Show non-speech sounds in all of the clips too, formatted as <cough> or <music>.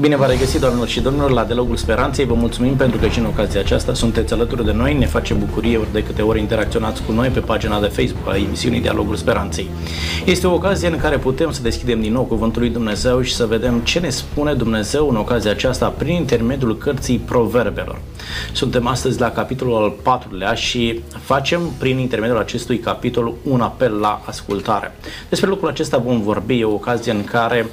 Bine v-a regăsit, doamnelor și domnilor, la Dialogul Speranței. Vă mulțumim pentru că și în ocazia aceasta sunteți alături de noi. Ne face bucurie ori de câte ori interacționați cu noi pe pagina de Facebook a emisiunii Dialogul Speranței. Este o ocazie în care putem să deschidem din nou Cuvântul lui Dumnezeu și să vedem ce ne spune Dumnezeu în ocazia aceasta prin intermediul cărții Proverbelor. Suntem astăzi la capitolul al patrulea și facem prin intermediul acestui capitol un apel la ascultare. Despre lucrul acesta vom vorbi, e o ocazie în care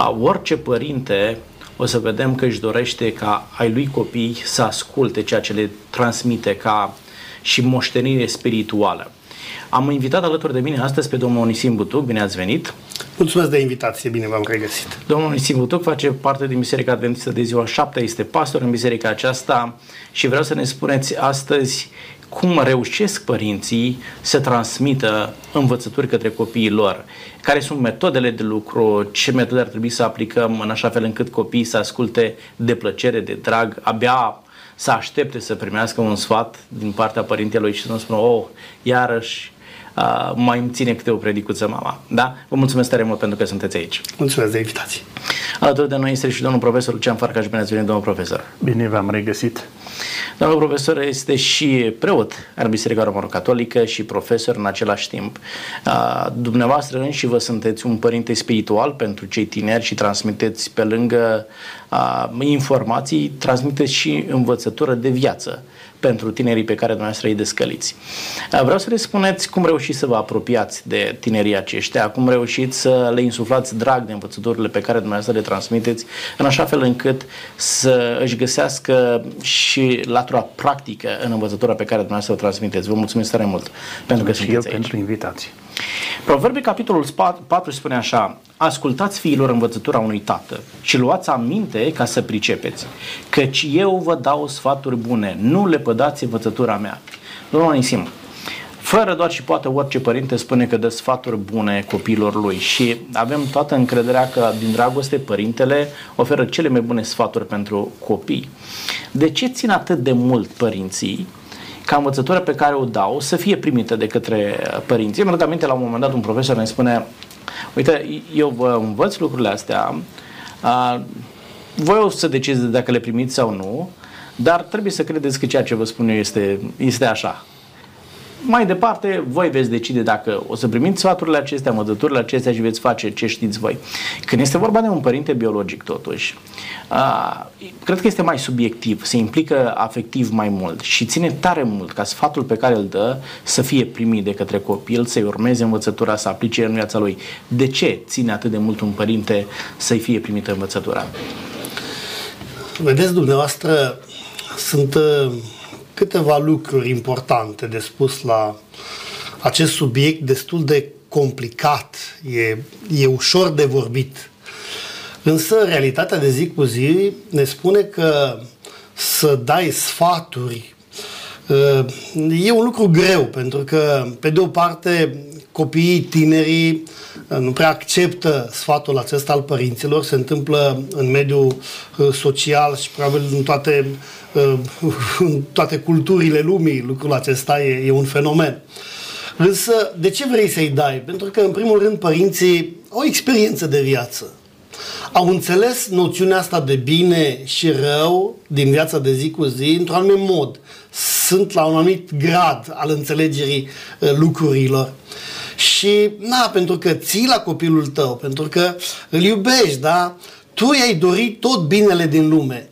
a, orice părinte o să vedem că își dorește ca ai lui copii să asculte ceea ce le transmite ca și moștenire spirituală. Am invitat alături de mine astăzi pe domnul Onisim Butuc. Bine ați venit! Mulțumesc de invitație, bine v-am regăsit. Domnul Onisim Butuc face parte din Biserica Adventistă de ziua 7, este pastor în biserica aceasta și vreau să ne spuneți astăzi cum reușesc părinții să transmită învățături către copiii lor, care sunt metodele de lucru, ce metode ar trebui să aplicăm în așa fel încât copiii să asculte de plăcere, de drag, abia să aștepte să primească un sfat din partea părintelui și să nu spună, oh, iarăși uh, mai îmi ține câte o predicuță mama. Da? Vă mulțumesc tare mult pentru că sunteți aici. Mulțumesc de invitație. Alături de noi este și domnul profesor Lucian Farcaș. Bine ați venit, domnul profesor. Bine v-am regăsit. Domnul profesor este și preot al Biserica Romano-Catolică și profesor în același timp. Dumneavoastră înși vă sunteți un părinte spiritual pentru cei tineri și transmiteți pe lângă informații, transmiteți și învățătură de viață pentru tinerii pe care dumneavoastră îi descăliți. Vreau să le spuneți cum reușiți să vă apropiați de tinerii aceștia, cum reușiți să le insuflați drag de învățăturile pe care dumneavoastră le transmiteți, în așa fel încât să își găsească și latura practică în învățătura pe care dumneavoastră o transmiteți. Vă mulțumesc tare mult pentru că sunteți aici. pentru invitație. Proverbii, capitolul 4, spune așa, ascultați fiilor învățătura unui tată și luați aminte ca să pricepeți, căci eu vă dau sfaturi bune, nu le pădați învățătura mea. Domnul Anisim, fără doar și poate orice părinte spune că dă sfaturi bune copiilor lui și avem toată încrederea că din dragoste părintele oferă cele mai bune sfaturi pentru copii. De ce țin atât de mult părinții ca învățătura pe care o dau să fie primită de către părinți. Îmi aminte la un moment dat un profesor ne spune uite, eu vă învăț lucrurile astea, a, voi o să decizi dacă le primiți sau nu, dar trebuie să credeți că ceea ce vă spun eu este, este așa. Mai departe, voi veți decide dacă o să primiți sfaturile acestea, mădăturile acestea și veți face ce știți voi. Când este vorba de un părinte biologic, totuși, a, cred că este mai subiectiv, se implică afectiv mai mult și ține tare mult ca sfatul pe care îl dă să fie primit de către copil, să-i urmeze învățătura, să aplice în viața lui. De ce ține atât de mult un părinte să-i fie primită învățătura? Vedeți, dumneavoastră, sunt uh câteva lucruri importante de spus la acest subiect destul de complicat, e, e ușor de vorbit. Însă realitatea de zi cu zi ne spune că să dai sfaturi uh, e un lucru greu, pentru că, pe de o parte, copiii, tinerii uh, nu prea acceptă sfatul acesta al părinților, se întâmplă în mediul uh, social și probabil în toate <laughs> în toate culturile lumii lucrul acesta e, e un fenomen. Însă, de ce vrei să-i dai? Pentru că, în primul rând, părinții au experiență de viață. Au înțeles noțiunea asta de bine și rău din viața de zi cu zi într-un anumit mod. Sunt la un anumit grad al înțelegerii uh, lucrurilor. Și, na, pentru că ții la copilul tău, pentru că îl iubești, da? Tu i-ai dorit tot binele din lume.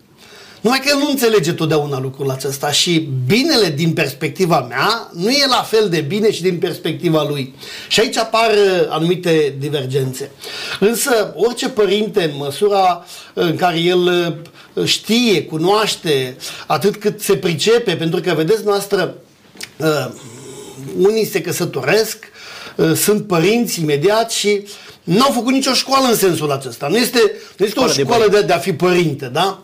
Numai că el nu înțelege totdeauna lucrul acesta și binele din perspectiva mea nu e la fel de bine și din perspectiva lui. Și aici apar uh, anumite divergențe. Însă orice părinte în măsura în care el uh, știe, cunoaște, atât cât se pricepe, pentru că vedeți noastră, uh, unii se căsătoresc, sunt părinți imediat și n-au făcut nicio școală în sensul acesta. Nu este, nu este o școală de, de a fi părinte, da?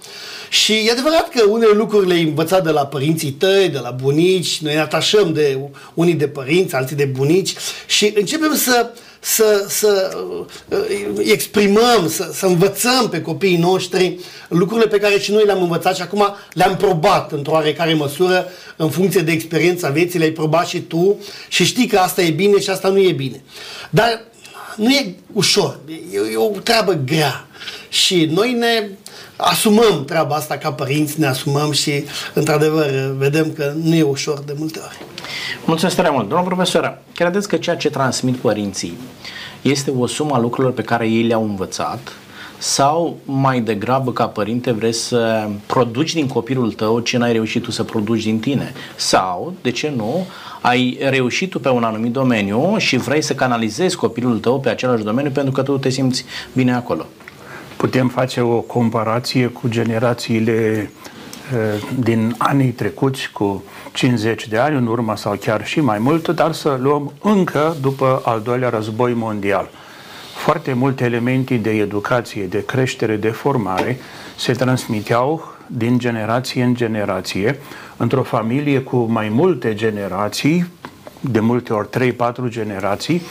Și e adevărat că unele lucruri le-ai învățat de la părinții tăi, de la bunici, noi ne atașăm de unii de părinți, alții de bunici și începem să să, să uh, exprimăm, să, să învățăm pe copiii noștri lucrurile pe care și noi le-am învățat și acum le-am probat într-o oarecare măsură în funcție de experiența vieții, le-ai probat și tu și știi că asta e bine și asta nu e bine. Dar nu e ușor, e, e o treabă grea. Și noi ne asumăm treaba asta ca părinți, ne asumăm și, într-adevăr, vedem că nu e ușor de multe ori. Mulțumesc tare mult. Domnul profesor, credeți că ceea ce transmit părinții este o sumă a lucrurilor pe care ei le-au învățat sau mai degrabă ca părinte vrei să produci din copilul tău ce n-ai reușit tu să produci din tine? Sau, de ce nu, ai reușit tu pe un anumit domeniu și vrei să canalizezi copilul tău pe același domeniu pentru că tu te simți bine acolo? Putem face o comparație cu generațiile din anii trecuți cu 50 de ani în urmă sau chiar și mai mult, dar să luăm încă după al doilea război mondial. Foarte multe elemente de educație, de creștere, de formare se transmiteau din generație în generație, într-o familie cu mai multe generații, de multe ori 3-4 generații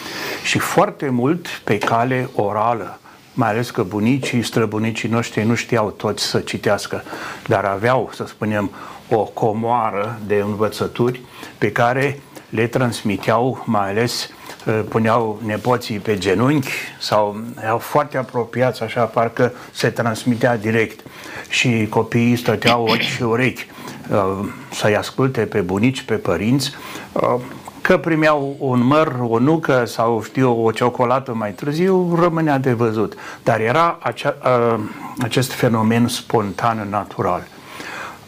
și foarte mult pe cale orală mai ales că bunicii, străbunicii noștri nu știau toți să citească, dar aveau, să spunem, o comoară de învățături pe care le transmiteau, mai ales uh, puneau nepoții pe genunchi sau erau foarte apropiați, așa parcă se transmitea direct. Și copiii stăteau ochi și urechi uh, să-i asculte pe bunici, pe părinți, uh, Că primeau un măr, o nucă sau știu o ciocolată mai târziu, rămânea de văzut. Dar era acea, uh, acest fenomen spontan, natural.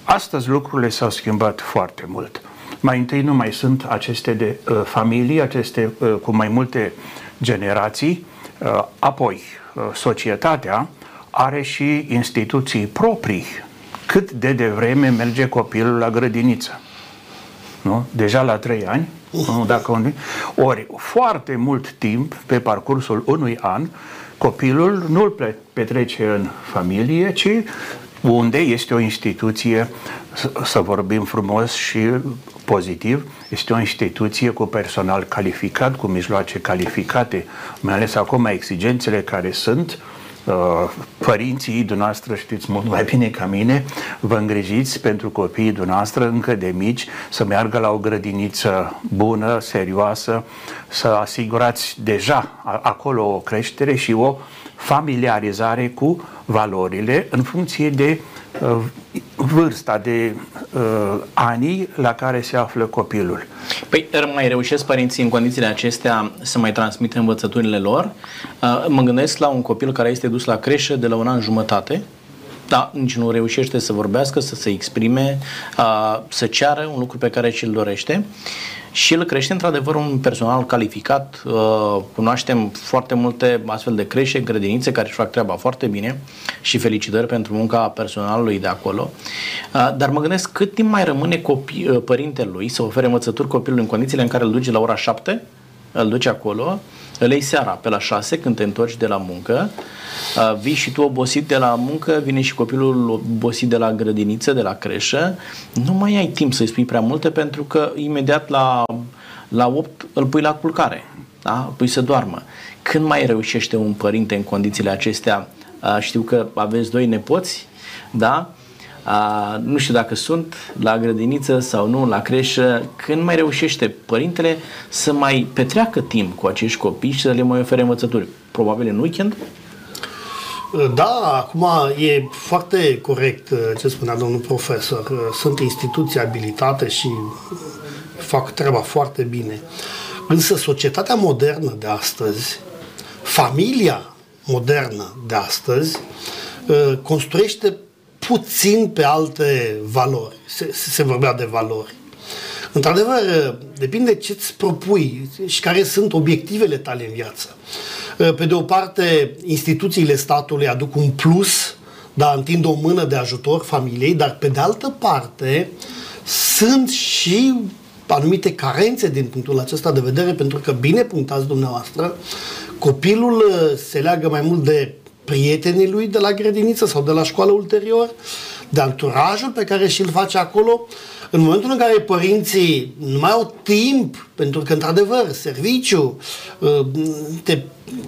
Astăzi lucrurile s-au schimbat foarte mult. Mai întâi nu mai sunt aceste de uh, familii, aceste uh, cu mai multe generații, uh, apoi uh, societatea are și instituții proprii. Cât de devreme merge copilul la grădiniță? Nu? Deja la trei ani nu, dacă unde. Ori, foarte mult timp, pe parcursul unui an, copilul nu îl petrece în familie, ci unde este o instituție, să vorbim frumos și pozitiv, este o instituție cu personal calificat, cu mijloace calificate, mai ales acum exigențele care sunt, uh, Uh, părinții dumneavoastră știți mult mai bine ca mine, vă îngrijiți pentru copiii dumneavoastră încă de mici să meargă la o grădiniță bună, serioasă, să asigurați deja acolo o creștere și o familiarizare cu valorile în funcție de uh, vârsta de uh, anii la care se află copilul. Păi mai reușesc părinții în condițiile acestea să mai transmită învățăturile lor? Uh, mă gândesc la un copil care este dus la creșă de la un an jumătate, da, nici nu reușește să vorbească, să se exprime, uh, să ceară un lucru pe care și-l dorește și el crește într-adevăr un personal calificat. Uh, cunoaștem foarte multe astfel de creșe, grădinițe care își fac treaba foarte bine și felicitări pentru munca personalului de acolo. Uh, dar mă gândesc cât timp mai rămâne copii, uh, părintelui să ofere învățături copilului în condițiile în care îl duce la ora 7, îl duce acolo, îl iei seara pe la 6 când te întorci de la muncă, vii și tu obosit de la muncă, vine și copilul obosit de la grădiniță, de la creșă, nu mai ai timp să-i spui prea multe pentru că imediat la, la 8 îl pui la culcare, da? îl pui să doarmă. Când mai reușește un părinte în condițiile acestea? Știu că aveți doi nepoți, da? A, nu știu dacă sunt la grădiniță sau nu, la creșă, când mai reușește părintele să mai petreacă timp cu acești copii și să le mai ofere învățături? Probabil în weekend? Da, acum e foarte corect uh, ce spunea domnul profesor. Uh, sunt instituții abilitate și fac treaba foarte bine. Însă societatea modernă de astăzi, familia modernă de astăzi, uh, construiește puțin pe alte valori. Se, se vorbea de valori. Într-adevăr, depinde ce îți propui și care sunt obiectivele tale în viață. Pe de o parte, instituțiile statului aduc un plus, da, întind o mână de ajutor familiei, dar pe de altă parte sunt și anumite carențe din punctul acesta de vedere, pentru că, bine punctați dumneavoastră, copilul se leagă mai mult de prietenii lui de la grădiniță sau de la școală ulterior, de anturajul pe care și-l face acolo, în momentul în care părinții nu mai au timp, pentru că, într-adevăr, serviciu uh, te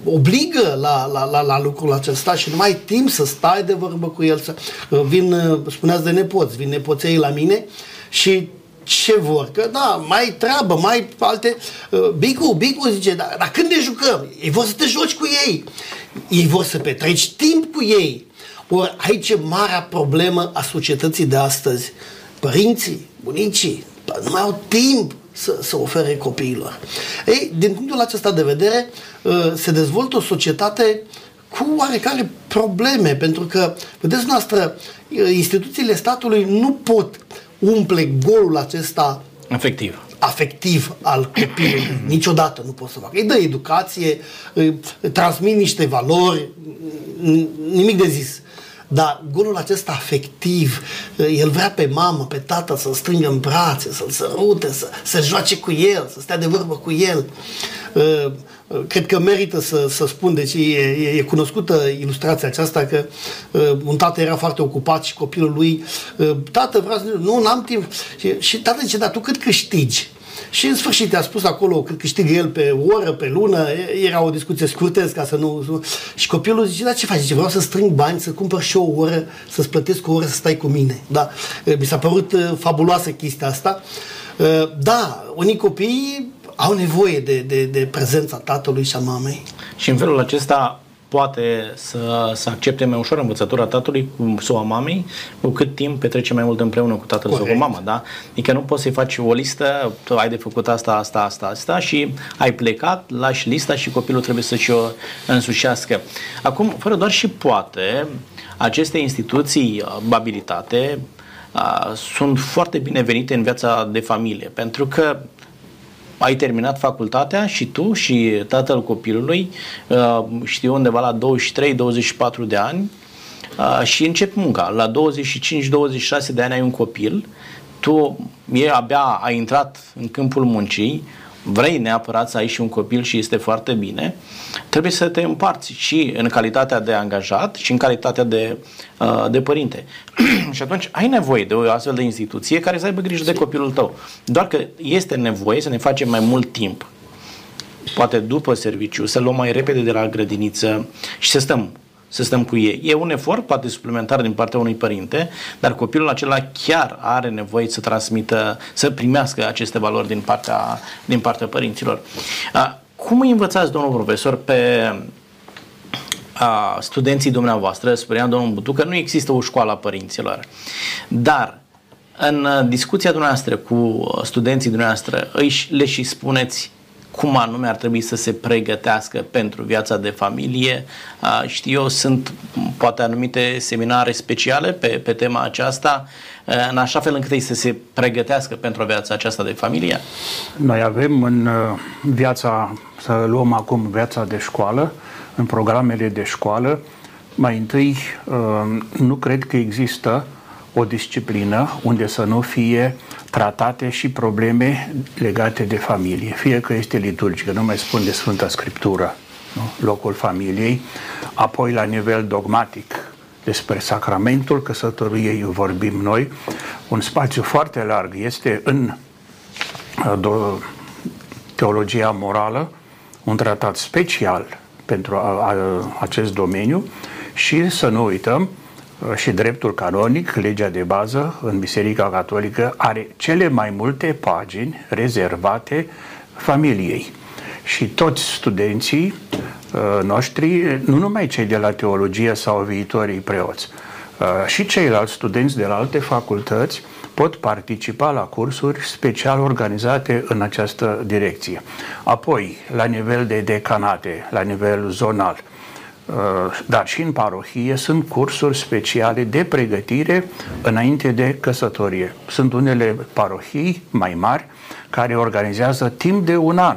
obligă la, la, la, la lucrul acesta și nu mai ai timp să stai de vorbă cu el, să uh, vin, uh, spuneați de nepoți, vin nepoței la mine și ce vor, că da, mai treabă, mai alte... Uh, Bicu, Bicu zice, dar, dar când ne jucăm? Ei vor să te joci cu ei. Ei vor să petreci timp cu ei. Ori aici e marea problemă a societății de astăzi. Părinții, bunicii, nu mai au timp să, să ofere copiilor. Ei, din punctul acesta de vedere, uh, se dezvoltă o societate cu oarecare probleme, pentru că, vedeți noastră, uh, instituțiile statului nu pot umple golul acesta efectiv afectiv al copilului. <clears throat> Niciodată nu pot să fac. Îi dă educație, îi transmit niște valori, nimic de zis. Dar golul acesta afectiv, el vrea pe mamă, pe tată să-l strângă în brațe, să-l sărute, să se joace cu el, să stea de vorbă cu el. Uh, uh, cred că merită să, să spun, deci e, e, e cunoscută ilustrația aceasta că uh, un tată era foarte ocupat și copilul lui, tată, vreau să nu, n-am timp. Și, și tată zice, dar tu cât câștigi? Și în sfârșit a spus acolo cât câștigă el pe oră, pe lună, era o discuție scurtez ca să nu... Și copilul zice, da ce faci? Zice, vreau să strâng bani, să cumpăr și o oră, să-ți plătesc o oră să stai cu mine. Da, mi s-a părut uh, fabuloasă chestia asta. Uh, da, unii copii au nevoie de, de, de prezența tatălui și a mamei. Și în felul acesta poate să, să accepte mai ușor învățătura tatălui cu, sau a mamei, cu cât timp petrece mai mult împreună cu tatăl Corect. sau cu mama, da? Adică nu poți să-i faci o listă, tu ai de făcut asta, asta, asta, asta și ai plecat, lași lista și copilul trebuie să-și o însușească. Acum, fără doar și poate, aceste instituții abilitate sunt foarte binevenite în viața de familie, pentru că ai terminat facultatea și tu și tatăl copilului, uh, știu undeva la 23-24 de ani, uh, și încep munca. La 25-26 de ani ai un copil, tu e abia ai intrat în câmpul muncii, vrei neapărat să ai și un copil și este foarte bine, trebuie să te împarți și în calitatea de angajat și în calitatea de, uh, de părinte. <clears throat> și atunci ai nevoie de o astfel de instituție care să aibă grijă de copilul tău. Doar că este nevoie să ne facem mai mult timp poate după serviciu, să luăm mai repede de la grădiniță și să stăm să stăm cu ei. E un efort, poate suplimentar din partea unui părinte, dar copilul acela chiar are nevoie să transmită, să primească aceste valori din partea, din partea părinților. Cum îi învățați, domnul profesor, pe a, studenții dumneavoastră, spunea domnul Butu, că nu există o școală a părinților. Dar în discuția dumneavoastră cu studenții dumneavoastră, își le și spuneți cum anume ar trebui să se pregătească pentru viața de familie. Știu eu, sunt poate anumite seminare speciale pe, pe tema aceasta, în așa fel încât ei să se pregătească pentru viața aceasta de familie? Noi avem în viața, să luăm acum viața de școală, în programele de școală, mai întâi nu cred că există o disciplină unde să nu fie tratate și probleme legate de familie, fie că este liturgică, nu mai spun de Sfânta Scriptură, nu? locul familiei, apoi la nivel dogmatic, despre sacramentul căsătoriei vorbim noi, un spațiu foarte larg este în uh, teologia morală, un tratat special pentru a, a, acest domeniu și să nu uităm Uh, și dreptul canonic, legea de bază în Biserica Catolică, are cele mai multe pagini rezervate familiei. Și toți studenții uh, noștri, nu numai cei de la teologie sau viitorii preoți, uh, și ceilalți studenți de la alte facultăți pot participa la cursuri special organizate în această direcție. Apoi, la nivel de decanate, la nivel zonal, Uh, dar și în parohie sunt cursuri speciale de pregătire înainte de căsătorie. Sunt unele parohii mai mari care organizează timp de un an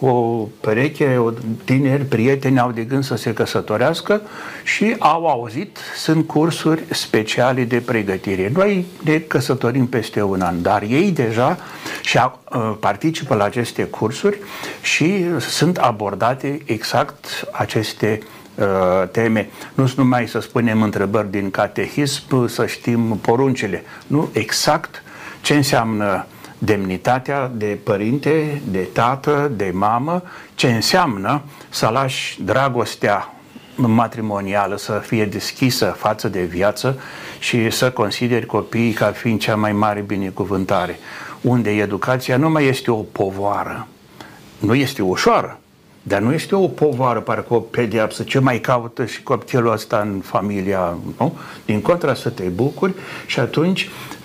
o pereche, o tineri, prieteni au de gând să se căsătorească și au auzit, sunt cursuri speciale de pregătire. Noi ne căsătorim peste un an, dar ei deja și uh, participă la aceste cursuri și sunt abordate exact aceste uh, teme. Nu sunt numai să spunem întrebări din catehism, să știm poruncile. Nu, exact ce înseamnă demnitatea de părinte, de tată, de mamă, ce înseamnă să lași dragostea matrimonială să fie deschisă față de viață și să consideri copiii ca fiind cea mai mare binecuvântare, unde educația nu mai este o povoară, nu este ușoară, dar nu este o povară, parcă o pedeapsă. Ce mai caută și copilul ăsta în familia, nu? Din contra să te bucuri și atunci, uh,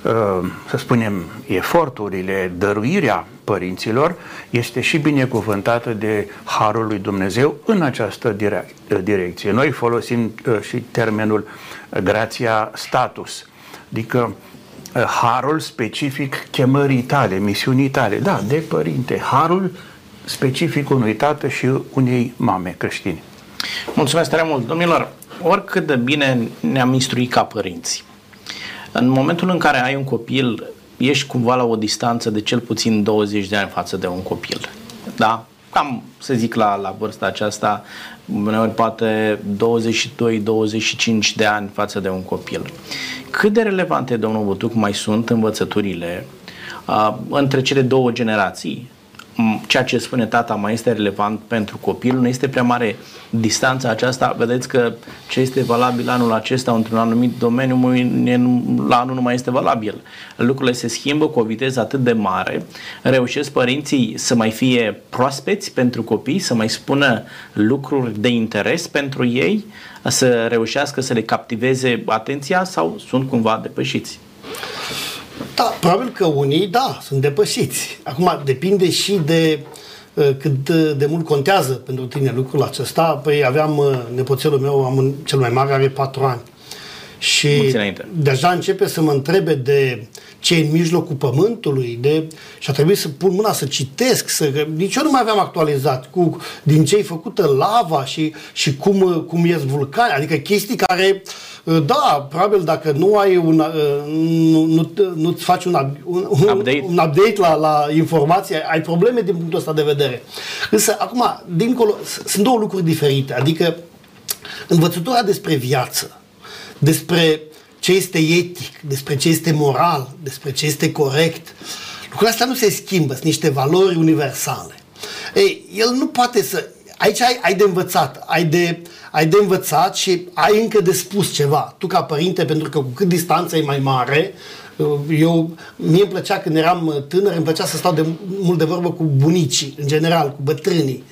să spunem, eforturile, dăruirea părinților este și binecuvântată de Harul lui Dumnezeu în această direcție. Noi folosim uh, și termenul grația status, adică uh, harul specific chemării tale, misiunii tale. Da, de părinte. Harul specific unui tată și unei mame creștine. Mulțumesc tare mult. Domnilor, oricât de bine ne-am instruit ca părinți, în momentul în care ai un copil, ești cumva la o distanță de cel puțin 20 de ani față de un copil. Da? Cam, să zic, la, la vârsta aceasta, uneori poate 22-25 de ani față de un copil. Cât de relevante, domnul Butuc, mai sunt învățăturile uh, între cele două generații? Ceea ce spune tata mai este relevant pentru copil, nu este prea mare distanța aceasta. Vedeți că ce este valabil anul acesta într-un anumit domeniu, la anul nu mai este valabil. Lucrurile se schimbă cu o viteză atât de mare. Reușesc părinții să mai fie proaspeți pentru copii, să mai spună lucruri de interes pentru ei, să reușească să le captiveze atenția sau sunt cumva depășiți? Da, probabil că unii, da, sunt depășiți. Acum, depinde și de uh, cât de mult contează pentru tine lucrul acesta. Păi aveam uh, nepoțelul meu, am un, cel mai mare, are patru ani. Și deja începe să mă întrebe de ce e în mijlocul pământului, de, și a trebuit să pun mâna să citesc, să, nici eu nu mai aveam actualizat cu din ce e făcută lava și, și cum, cum ies vulcani, adică chestii care uh, Uh, da, probabil dacă nu ai un, uh, nu, nu, nu-ți faci un, un, update, un update la, la informație, ai probleme din punctul ăsta de vedere. Însă, acum, dincolo, sunt două lucruri diferite. Adică, învățătura despre viață, despre ce este etic, despre ce este moral, despre ce este corect, lucrurile astea nu se schimbă, sunt niște valori universale. Ei, el nu poate să... Aici ai, ai de învățat, ai de ai de învățat și ai încă de spus ceva. Tu ca părinte, pentru că cu cât distanța e mai mare, uh, eu, mie îmi plăcea când eram tânăr, îmi plăcea să stau de mult de vorbă cu bunicii, în general, cu bătrânii.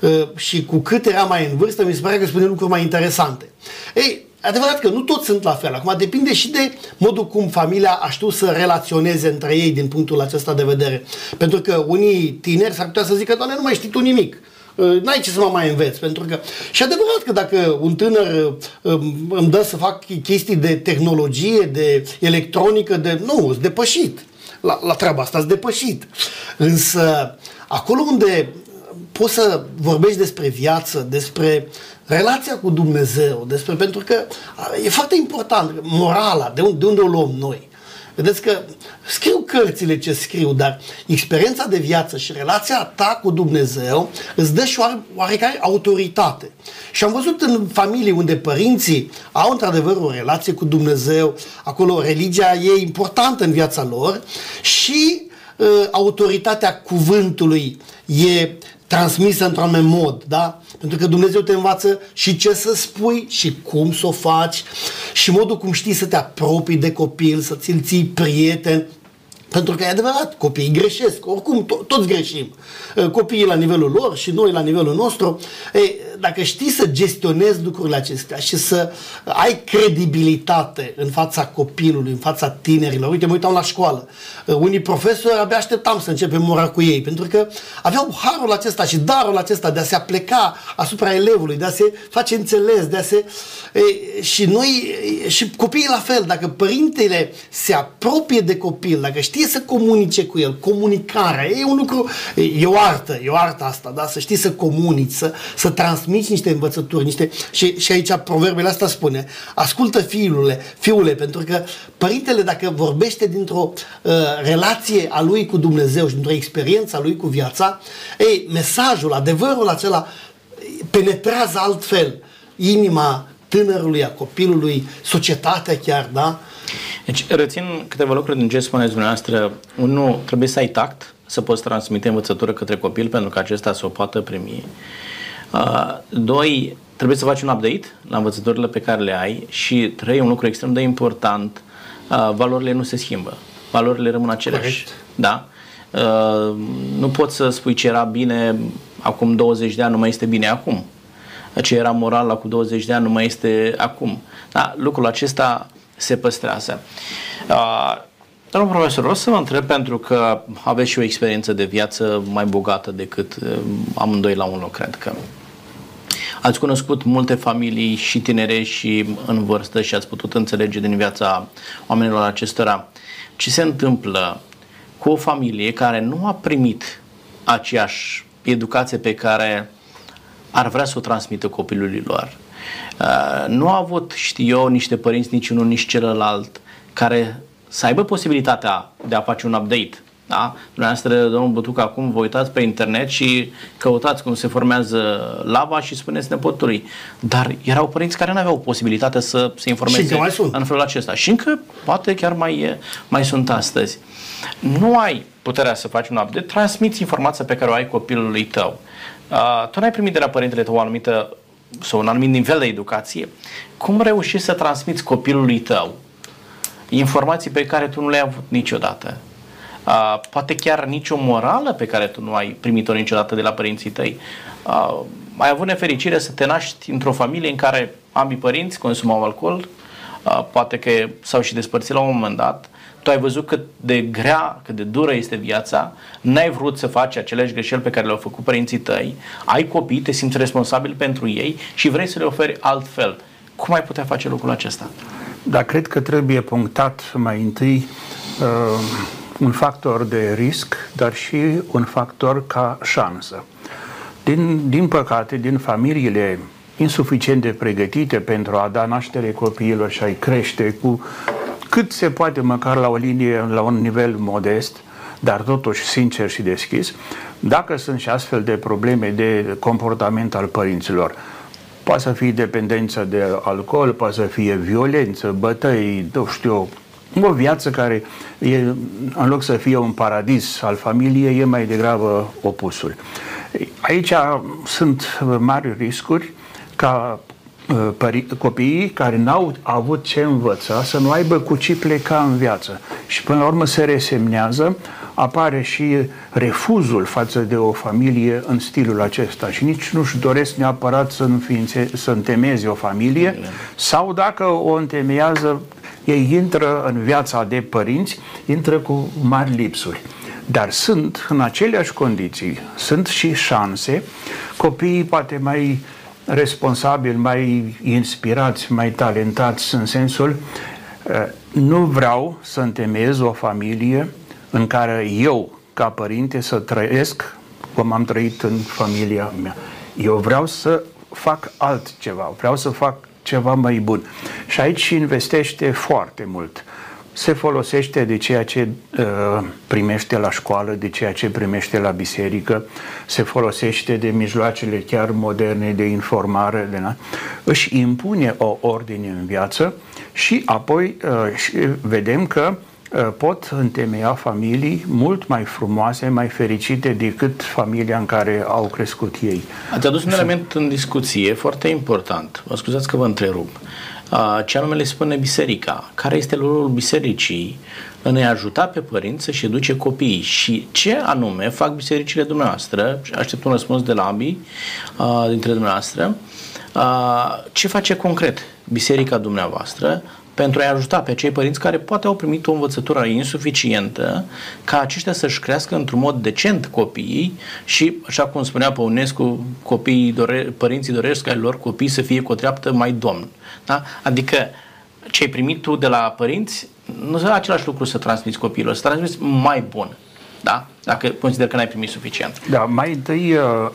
Uh, și cu cât era mai în vârstă, mi se pare că spune lucruri mai interesante. Ei, adevărat că nu toți sunt la fel. Acum depinde și de modul cum familia a știut să relaționeze între ei din punctul acesta de vedere. Pentru că unii tineri s-ar putea să zică, doamne, nu mai știi tu nimic. Uh, n-ai ce să mă mai înveți. Pentru că, și adevărat că dacă un tânăr uh, îmi dă să fac chestii de tehnologie, de electronică, de nu, sunt depășit. La, la treaba asta sunt depășit. Însă, acolo unde poți să vorbești despre viață, despre relația cu Dumnezeu, despre, pentru că e foarte important, morala, de unde, de unde o luăm noi. Vedeți că scriu cărțile ce scriu, dar experiența de viață și relația ta cu Dumnezeu îți dă și oarecare autoritate. Și am văzut în familii unde părinții au într-adevăr o relație cu Dumnezeu, acolo religia e importantă în viața lor și uh, autoritatea cuvântului e transmisă într-un mod, da? Pentru că Dumnezeu te învață și ce să spui și cum să o faci și modul cum știi să te apropii de copil, să ți-l ții prieten, pentru că e adevărat, copiii greșesc, oricum to- toți greșim. Copiii la nivelul lor și noi la nivelul nostru. Ei, dacă știi să gestionezi lucrurile acestea și să ai credibilitate în fața copilului, în fața tinerilor, uite, mă uitam la școală, unii profesori abia așteptam să începem ora cu ei, pentru că aveau harul acesta și darul acesta de a se apleca asupra elevului, de a se face înțeles, de a se... Ei, și noi, și copiii la fel, dacă părintele se apropie de copil, dacă știe să comunice cu el, comunicarea, e un lucru, e o artă, e o artă asta, da? să știi să comunici, să, să transmiți transmiți niște învățături, niște... Și, și aici proverbele asta spune, ascultă fiule, fiule, pentru că părintele dacă vorbește dintr-o uh, relație a lui cu Dumnezeu și dintr-o experiență a lui cu viața, ei, mesajul, adevărul acela penetrează altfel inima tânărului, a copilului, societatea chiar, da? Deci rețin câteva lucruri din ce spuneți dumneavoastră. Unul, trebuie să ai tact, să poți transmite învățătură către copil pentru că acesta să o poată primi. Uh, doi, trebuie să faci un update la învățăturile pe care le ai și trei, un lucru extrem de important, uh, valorile nu se schimbă. Valorile rămân aceleași. Corect. Da? Uh, nu poți să spui ce era bine acum 20 de ani, nu mai este bine acum. Ce era moral la cu 20 de ani, nu mai este acum. Da? Lucrul acesta se păstrează. Uh, Domnul profesor, o să vă întreb pentru că aveți și o experiență de viață mai bogată decât uh, amândoi la un loc, cred că. Ați cunoscut multe familii și tinere și în vârstă și ați putut înțelege din viața oamenilor acestora ce se întâmplă cu o familie care nu a primit aceeași educație pe care ar vrea să o transmită copilului lor. Uh, nu a avut, știu eu, niște părinți, nici unul, nici celălalt, care să aibă posibilitatea de a face un update. Da? Dumneavoastră, domnul Butuc, acum vă uitați pe internet și căutați cum se formează lava și spuneți nepotului. Dar erau părinți care nu aveau posibilitatea să se informeze Și încă mai sunt. în felul acesta. Și încă poate chiar mai, mai sunt astăzi. Nu ai puterea să faci un update, transmiți informația pe care o ai copilului tău. Uh, tu n-ai primit de la părintele tău o anumită sau un anumit nivel de educație. Cum reușești să transmiți copilului tău informații pe care tu nu le-ai avut niciodată? Uh, poate chiar nicio morală pe care tu nu ai primit-o niciodată de la părinții tăi. Uh, ai avut nefericire să te naști într-o familie în care ambii părinți consumau alcool, uh, poate că s-au și despărțit la un moment dat, tu ai văzut cât de grea, cât de dură este viața, n-ai vrut să faci aceleași greșeli pe care le-au făcut părinții tăi, ai copii, te simți responsabil pentru ei și vrei să le oferi altfel. Cum ai putea face lucrul acesta? Dar cred că trebuie punctat mai întâi uh, un factor de risc, dar și un factor ca șansă. Din, din păcate, din familiile insuficient de pregătite pentru a da naștere copiilor și a-i crește cu cât se poate măcar la o linie, la un nivel modest, dar totuși sincer și deschis, dacă sunt și astfel de probleme de comportament al părinților, poate să fie dependență de alcool, poate să fie violență, bătăi, nu știu, o viață care, e, în loc să fie un paradis al familiei, e mai degrabă opusul. Aici sunt mari riscuri ca pări- copiii care n-au avut ce învăța să nu aibă cu ce pleca în viață. Și până la urmă se resemnează, apare și refuzul față de o familie în stilul acesta. Și nici nu-și doresc neapărat să, înființe, să întemeieze o familie sau dacă o întemeiază, ei intră în viața de părinți, intră cu mari lipsuri. Dar sunt în aceleași condiții, sunt și șanse, copiii poate mai responsabili, mai inspirați, mai talentați în sensul uh, nu vreau să întemeiez o familie în care eu, ca părinte, să trăiesc cum am trăit în familia mea. Eu vreau să fac altceva, vreau să fac ceva mai bun. Și aici investește foarte mult. Se folosește de ceea ce uh, primește la școală, de ceea ce primește la biserică, se folosește de mijloacele chiar moderne de informare, de na- își impune o ordine în viață și apoi uh, și vedem că uh, pot întemeia familii mult mai frumoase, mai fericite decât familia în care au crescut ei. Ați adus un element în discuție foarte important. Vă scuzați că vă întrerup. Uh, Ce anume le spune biserica? Care este rolul bisericii în a ajuta pe părinți să-și educe copiii? Și ce anume fac bisericile dumneavoastră? Și Aștept un răspuns de la ambii uh, dintre dumneavoastră. Uh, Ce face concret biserica dumneavoastră pentru a ajuta pe acei părinți care poate au primit o învățătură insuficientă ca aceștia să-și crească într-un mod decent copiii și, așa cum spunea Păunescu, copiii dore, părinții doresc ca lor copii să fie cu o treaptă mai domn. Da? Adică ce ai primit tu de la părinți, nu e același lucru să transmiți copiilor, să transmiți mai bun. Da? Dacă consider că n-ai primit suficient. Da, mai întâi uh, uh,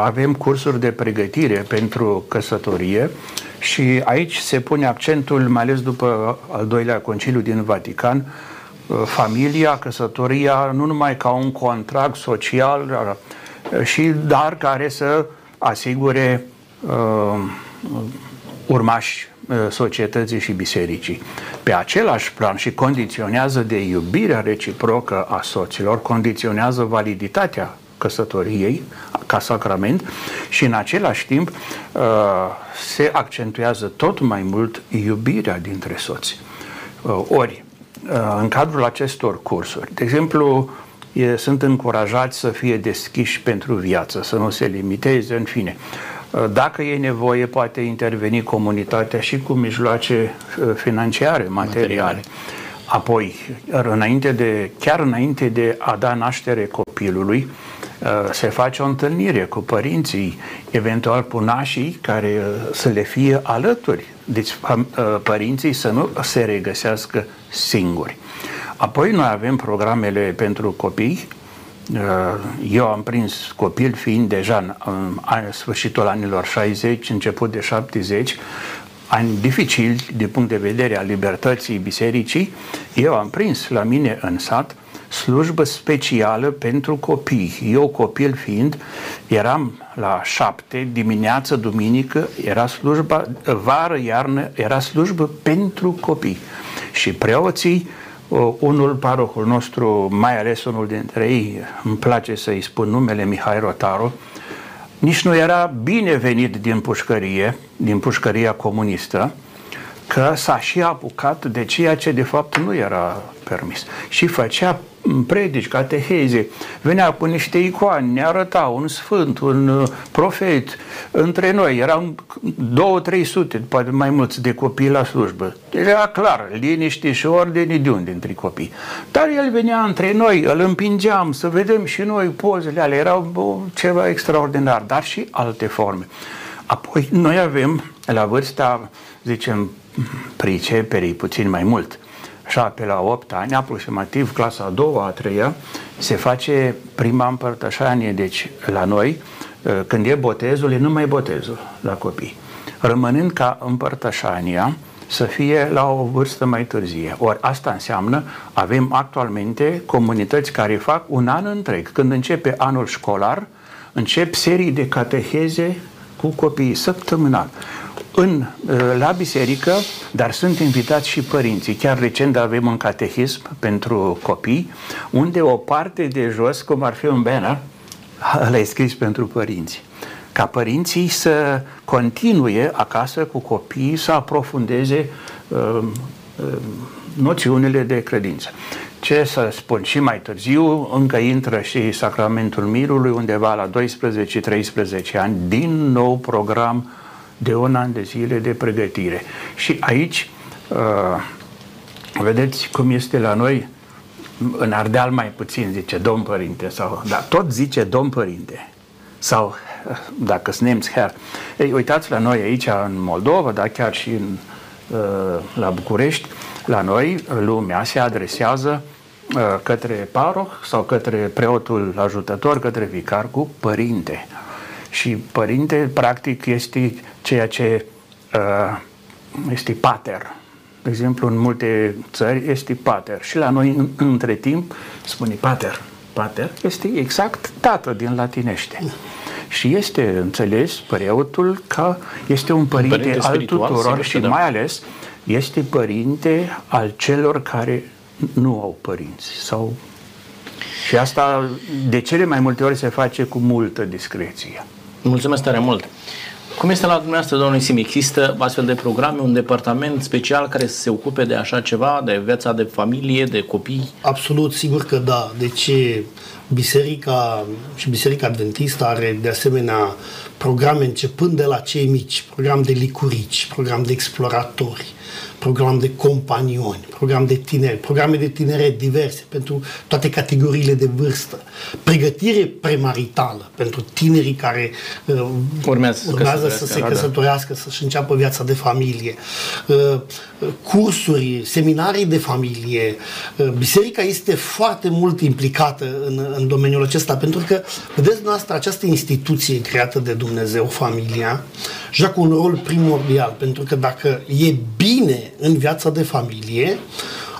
avem cursuri de pregătire pentru căsătorie și aici se pune accentul, mai ales după al doilea conciliu din Vatican, uh, familia, căsătoria, nu numai ca un contract social, uh, și dar care să asigure uh, urmași uh, societății și bisericii. Pe același plan și condiționează de iubirea reciprocă a soților, condiționează validitatea căsătoriei ca sacrament și în același timp uh, se accentuează tot mai mult iubirea dintre soți. Uh, ori, uh, în cadrul acestor cursuri, de exemplu, e, sunt încurajați să fie deschiși pentru viață, să nu se limiteze, în fine. Dacă e nevoie, poate interveni comunitatea și cu mijloace financiare, materiale. materiale. Apoi, înainte de, chiar înainte de a da naștere copilului, uh, se face o întâlnire cu părinții, eventual cu nașii care uh, să le fie alături. Deci uh, părinții să nu se regăsească singuri. Apoi noi avem programele pentru copii. Eu am prins copil fiind deja în sfârșitul anilor 60, început de 70, ani dificili din punct de vedere al libertății bisericii, eu am prins la mine în sat slujbă specială pentru copii. Eu, copil fiind, eram la șapte, dimineață, duminică, era slujba, vară, iarnă, era slujbă pentru copii. Și preoții, unul, parohul nostru, mai ales unul dintre ei, îmi place să-i spun numele Mihai Rotaru, nici nu era binevenit din pușcărie, din pușcăria comunistă, că s-a și apucat de ceea ce de fapt nu era permis. Și făcea predici, cateheze, venea cu niște icoane, ne arăta un sfânt, un uh, profet. Între noi eram două, trei sute, poate mai mulți de copii la slujbă. Era clar, liniște și ordine de unde între copii. Dar el venea între noi, îl împingeam să vedem și noi pozele alea. Erau ceva extraordinar, dar și alte forme. Apoi noi avem, la vârsta, zicem, priceperii puțin mai mult, 7 la 8 ani, aproximativ clasa a doua, a treia, se face prima împărtășanie. Deci, la noi, ă, când e botezul, e numai botezul la copii. Rămânând ca împărtășania să fie la o vârstă mai târzie. Ori asta înseamnă, avem actualmente comunități care fac un an întreg. Când începe anul școlar, încep serii de cateheze cu copiii săptămânal în, uh, la biserică, dar sunt invitați și părinții. Chiar recent avem un catehism pentru copii, unde o parte de jos, cum ar fi un banner, l-ai scris pentru părinți. Ca părinții să continue acasă cu copiii, să aprofundeze uh, uh, noțiunile de credință. Ce să spun și mai târziu, încă intră și Sacramentul Mirului, undeva la 12-13 ani, din nou program de un an de zile de pregătire. Și aici, uh, vedeți cum este la noi, în Ardeal mai puțin zice domn părinte, sau, dar tot zice domn părinte. Sau, uh, dacă sunt nemți, her. Ei, uitați la noi aici în Moldova, dar chiar și în, uh, la București, la noi lumea se adresează către paroh sau către preotul ajutător, către vicar cu părinte. Și părinte, practic, este ceea ce uh, este pater. De exemplu, în multe țări este pater. Și la noi, în, între timp, spune pater. Pater este exact tată din latinește. Și este înțeles preotul că este un părinte, părinte al tuturor și da. mai ales este părinte al celor care nu au părinți sau și asta de cele mai multe ori se face cu multă discreție. Mulțumesc tare mult! Cum este la dumneavoastră, domnul Sim? Există astfel de programe, un departament special care să se ocupe de așa ceva, de viața de familie, de copii? Absolut, sigur că da. Deci Biserica și Biserica Adventistă are de asemenea programe începând de la cei mici, program de licurici, program de exploratori, program de companioni, program de tineri, programe de tineret diverse pentru toate categoriile de vârstă, pregătire premaritală pentru tinerii care uh, urmează, urmează să se da, da. căsătorească, da. să-și înceapă viața de familie, uh, cursuri, seminarii de familie. Uh, biserica este foarte mult implicată în, în domeniul acesta pentru că, vedeți noastră, această instituție creată de Dumnezeu, familia, joacă un rol primordial pentru că dacă e bine în viața de familie,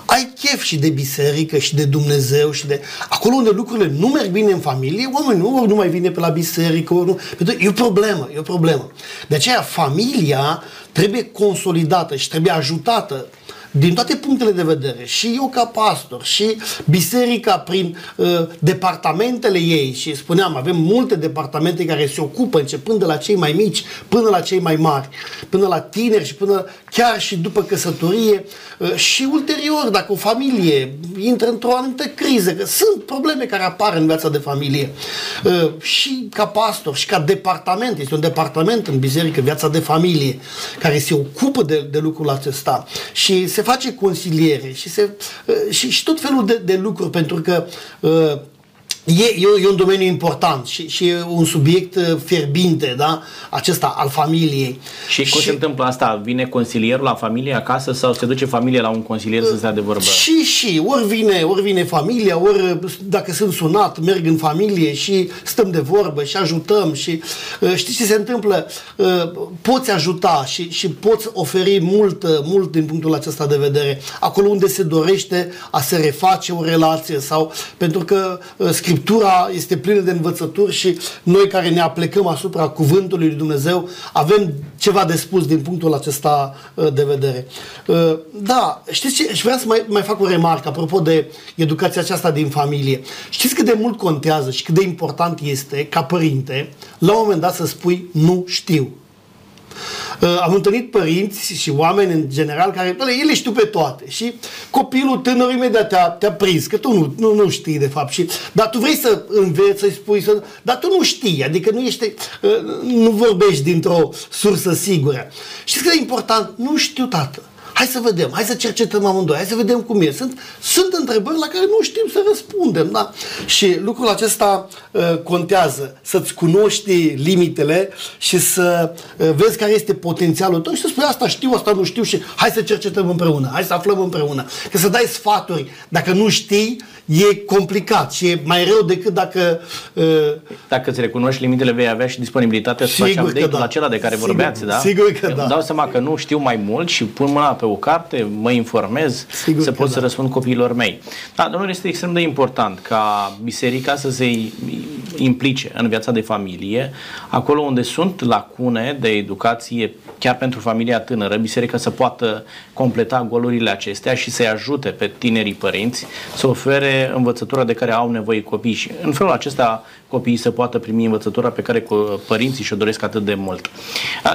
ai chef și de biserică și de Dumnezeu și de... Acolo unde lucrurile nu merg bine în familie, oamenii nu, nu mai vine pe la biserică, nu... Pentru e o problemă, e o problemă. De aceea familia trebuie consolidată și trebuie ajutată din toate punctele de vedere, și eu ca pastor, și biserica prin uh, departamentele ei, și spuneam, avem multe departamente care se ocupă, începând de la cei mai mici până la cei mai mari, până la tineri și până chiar și după căsătorie uh, și ulterior, dacă o familie intră într-o anumită criză, că sunt probleme care apar în viața de familie, uh, și ca pastor, și ca departament, este un departament în biserică, viața de familie, care se ocupă de, de lucrul acesta. Și se face consiliere și, se, uh, și, și tot felul de, de lucruri, pentru că uh, E, e, e un domeniu important și, și e un subiect uh, fierbinte, da? Acesta al familiei. Și cum și, se întâmplă asta? Vine consilierul la familie acasă sau se duce familia la un consilier să stea de vorbă? Și, și. Ori vine, ori vine familia, ori dacă sunt sunat, merg în familie și stăm de vorbă și ajutăm și uh, știți ce se întâmplă? Uh, poți ajuta și, și poți oferi mult, mult din punctul acesta de vedere. Acolo unde se dorește a se reface o relație sau pentru că scriptura Scriptura este plină de învățături și noi care ne aplecăm asupra cuvântului lui Dumnezeu avem ceva de spus din punctul acesta uh, de vedere. Uh, da, știți ce? Și vreau să mai, mai fac o remarcă apropo de educația aceasta din familie. Știți cât de mult contează și cât de important este ca părinte la un moment dat să spui nu știu. Uh, am întâlnit părinți și oameni în general care, bă, ele știu pe toate și copilul tânăr imediat te-a, te-a prins, că tu nu, nu, nu știi de fapt și, dar tu vrei să înveți, să-i spui, să, dar tu nu știi, adică nu ești, uh, nu vorbești dintr-o sursă sigură. Știți că e important? Nu știu, tată. Hai să vedem, hai să cercetăm amândoi, hai să vedem cum e. Sunt, sunt întrebări la care nu știm să răspundem, da? Și lucrul acesta uh, contează, să-ți cunoști limitele și să uh, vezi care este potențialul tău și să spui asta știu, asta nu știu și hai să cercetăm împreună, hai să aflăm împreună. Că să dai sfaturi, dacă nu știi, e complicat și e mai rău decât dacă... Uh, dacă îți recunoști limitele, vei avea și disponibilitatea să faci update-ul da. acela de care sigur, vorbeați, da? Sigur că da. Îmi dau seama că nu știu mai mult și pun mâna pe o carte, mă informez, sigur să pot da. să răspund copiilor mei. Da, domnule, este extrem de important ca biserica să se implice în viața de familie, acolo unde sunt lacune de educație chiar pentru familia tânără, biserica să poată completa golurile acestea și să-i ajute pe tinerii părinți să ofere învățătura de care au nevoie copiii și în felul acesta copiii să poată primi învățătura pe care părinții și-o doresc atât de mult.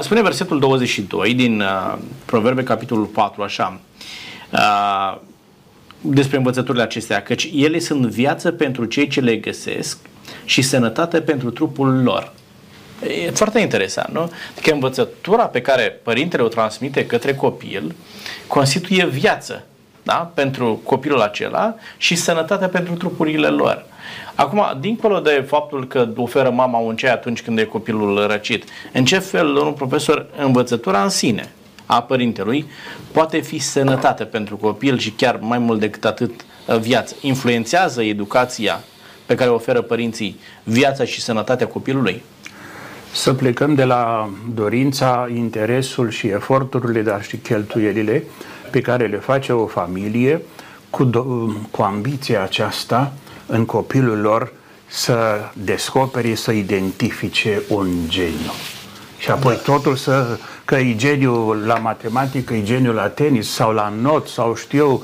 Spune versetul 22 din uh, Proverbe, capitolul 4, așa, uh, despre învățăturile acestea, căci ele sunt viață pentru cei ce le găsesc și sănătate pentru trupul lor. E foarte interesant, nu? Că învățătura pe care părintele o transmite către copil constituie viață da? pentru copilul acela și sănătate pentru trupurile lor. Acum, dincolo de faptul că oferă mama un ceai atunci când e copilul răcit, în ce fel, un profesor, învățătura în sine a părintelui poate fi sănătate pentru copil și chiar mai mult decât atât viață. Influențează educația pe care o oferă părinții viața și sănătatea copilului? Să plecăm de la dorința, interesul și eforturile, dar și cheltuielile pe care le face o familie cu, do- cu ambiția aceasta în copilul lor să descopere, să identifice un geniu. Și apoi da. totul să, că e geniu la matematică, e geniu la tenis sau la not sau știu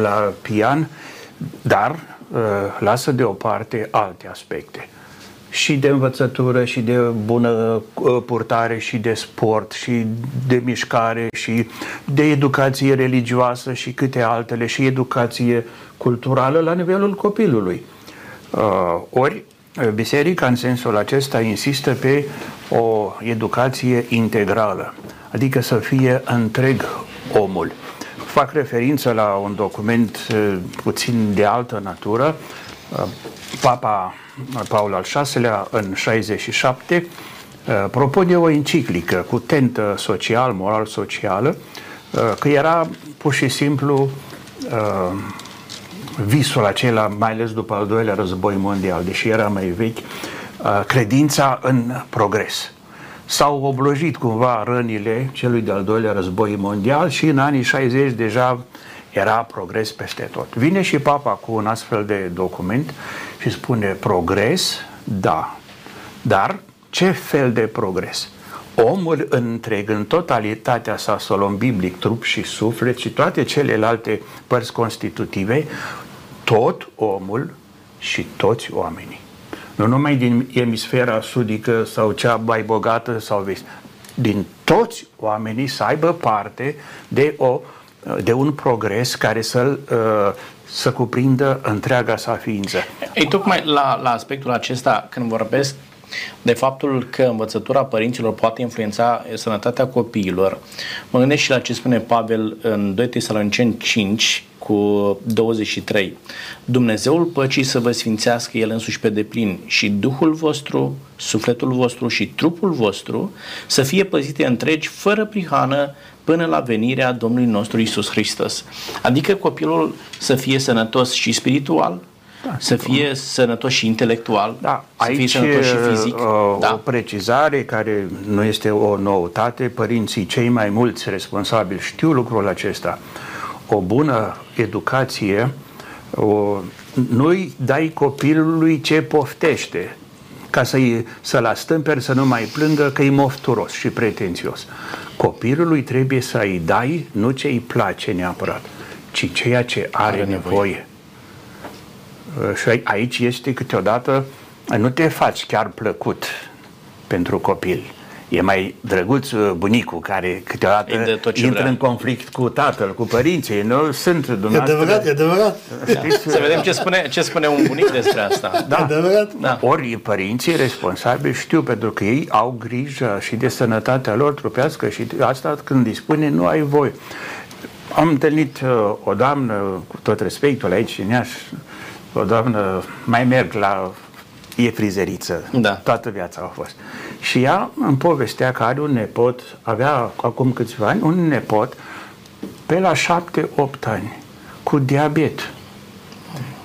la pian, dar uh, lasă deoparte alte aspecte și de învățătură și de bună uh, purtare și de sport și de mișcare și de educație religioasă și câte altele și educație culturală la nivelul copilului. Uh, ori biserica în sensul acesta insistă pe o educație integrală, adică să fie întreg omul. Fac referință la un document uh, puțin de altă natură. Papa Paul al VI-lea, în 67, uh, propune o enciclică cu tentă social, moral-socială, uh, că era pur și simplu uh, visul acela, mai ales după al doilea război mondial, deși era mai vechi, credința în progres. S-au oblojit cumva rănile celui de-al doilea război mondial și în anii 60 deja era progres peste tot. Vine și papa cu un astfel de document și spune progres, da, dar ce fel de progres? omul întreg, în totalitatea sa, să o luăm biblic, trup și suflet și toate celelalte părți constitutive, tot omul și toți oamenii. Nu numai din emisfera sudică sau cea mai bogată sau vest, din toți oamenii să aibă parte de, o, de un progres care să-l uh, să cuprindă întreaga sa ființă. Ei, tocmai la, la aspectul acesta, când vorbesc de faptul că învățătura părinților poate influența sănătatea copiilor. Mă gândesc și la ce spune Pavel în 2 Tesaloniceni 5 cu 23. Dumnezeul păcii să vă sfințească El însuși pe deplin și Duhul vostru, sufletul vostru și trupul vostru să fie păzite întregi, fără prihană, până la venirea Domnului nostru Isus Hristos. Adică copilul să fie sănătos și spiritual, da, să fie cum. sănătos și intelectual, da, să aici, fie sănătos și fizic. Uh, o, da. o precizare care nu este o noutate, părinții cei mai mulți responsabili știu lucrul acesta. O bună educație o, nu-i dai copilului ce poftește, ca să-i, să-l astâmperi să nu mai plângă că e mofturos și pretențios. Copilului trebuie să-i dai nu ce îi place neapărat, ci ceea ce are, are nevoie. nevoie. Uh, și aici este câteodată, nu te faci chiar plăcut pentru copil. E mai drăguț uh, bunicul care câteodată intră vrea. în conflict cu tatăl, cu părinții. Nu sunt dumneavoastră... E adevărat, e adevărat. Știți? Să vedem ce spune, ce spune un bunic despre asta. Da. E adevărat. Da. Ori părinții responsabili știu, pentru că ei au grijă și de sănătatea lor trupească și asta când îi spune nu ai voi. Am întâlnit uh, o doamnă, cu tot respectul aici în Iași, o doamnă, mai merg la e frizeriță. Da. Toată viața a fost. Și ea îmi povestea că are un nepot, avea acum câțiva ani, un nepot pe la șapte-opt ani, cu diabet.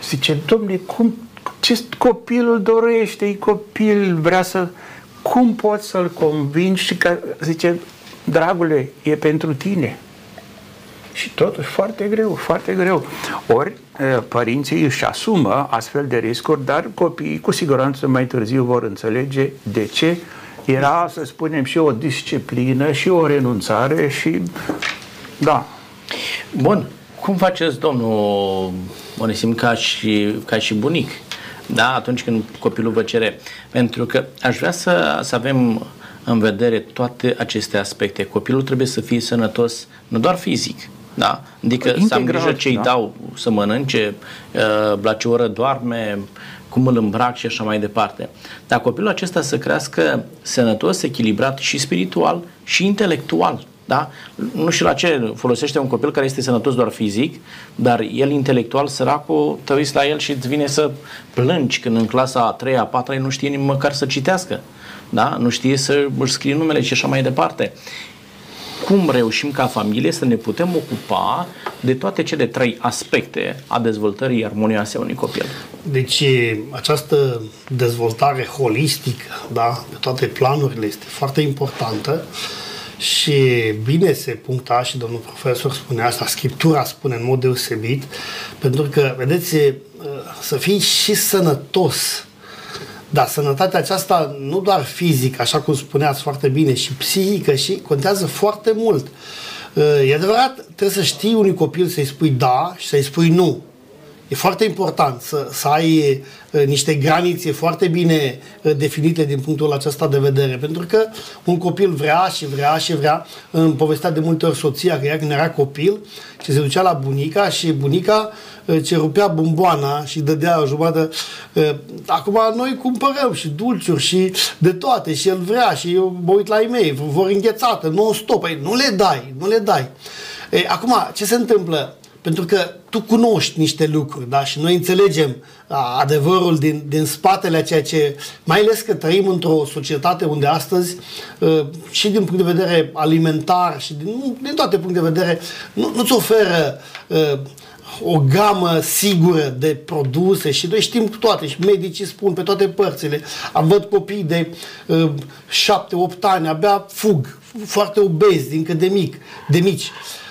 Zice, domnule, cum, ce copilul dorește, e copil, vrea să... Cum poți să-l convingi și că, zice, dragule, e pentru tine. Și totuși foarte greu, foarte greu. Ori părinții își asumă astfel de riscuri, dar copiii cu siguranță mai târziu vor înțelege de ce era, să spunem, și o disciplină și o renunțare și da. Bun. Cum faceți, domnul Onisim, ca și, ca și bunic? Da, atunci când copilul vă cere. Pentru că aș vrea să, să avem în vedere toate aceste aspecte. Copilul trebuie să fie sănătos, nu doar fizic, da? Adică Integral, să am grijă ce îi da. dau să mănânce, uh, la ce oră doarme, cum îl îmbrac și așa mai departe. Dar copilul acesta să crească sănătos, echilibrat și spiritual și intelectual. Da? Nu știu la ce folosește un copil care este sănătos doar fizic, dar el intelectual, săracul, te uiți la el și îți vine să plângi când în clasa a treia, a patra nu știe nici măcar să citească. Da? Nu știe să își scrie numele și așa mai departe cum reușim ca familie să ne putem ocupa de toate cele trei aspecte a dezvoltării armonioase a unui copil. Deci această dezvoltare holistică, da, pe toate planurile, este foarte importantă și bine se puncta și domnul profesor spune asta, Scriptura spune în mod deosebit, pentru că, vedeți, să fii și sănătos da, sănătatea aceasta nu doar fizică, așa cum spuneați foarte bine, și psihică și contează foarte mult. E adevărat, trebuie să știi unui copil să-i spui da și să-i spui nu. E foarte important să, să ai niște granițe foarte bine definite din punctul acesta de vedere, pentru că un copil vrea și vrea și vrea, îmi povestea de multe ori soția că ea când era copil și se ducea la bunica și bunica ce rupea bomboana și dădea o jumătate. Acum noi cumpărăm și dulciuri și de toate și el vrea și eu mă uit la ei mei, vor înghețată, non-stop, păi nu le dai, nu le dai. E, acum, ce se întâmplă? Pentru că tu cunoști niște lucruri, da? Și noi înțelegem a, adevărul din, din spatele a ceea ce, mai ales că trăim într-o societate unde astăzi, a, și din punct de vedere alimentar și din, din toate puncte de vedere, nu, nu-ți oferă a, o gamă sigură de produse și noi știm toate și medicii spun pe toate părțile. Am văd copii de uh, 7-8 ani, abia fug, foarte obezi, încă de mic, de mici. Uh,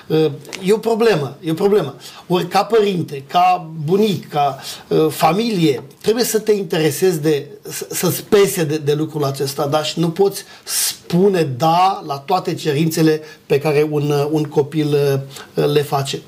e o problemă, e o problemă. Ori ca părinte, ca bunic, ca uh, familie, trebuie să te interesezi de, să-ți pese de, de lucrul acesta, da? Și nu poți spune da la toate cerințele pe care un, un copil le face.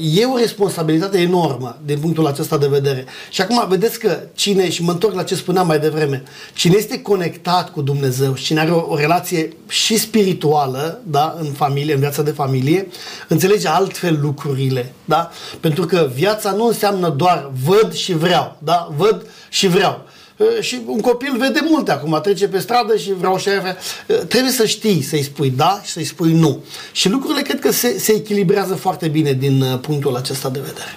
E o responsabilitate enormă din punctul acesta de vedere. Și acum vedeți că cine, și mă întorc la ce spuneam mai devreme, cine este conectat cu Dumnezeu și cine are o, o relație și spirituală, da, în familie, în viața de familie, înțelege altfel lucrurile, da? Pentru că viața nu înseamnă doar văd și vreau, da? Văd și vreau. Eh, și un copil vede multe acum, trece pe stradă și vreau și aia. Eh, trebuie să știi să-i spui da și să-i spui nu. Și lucrurile cred că se, se echilibrează foarte bine din eh, punctul acesta de vedere.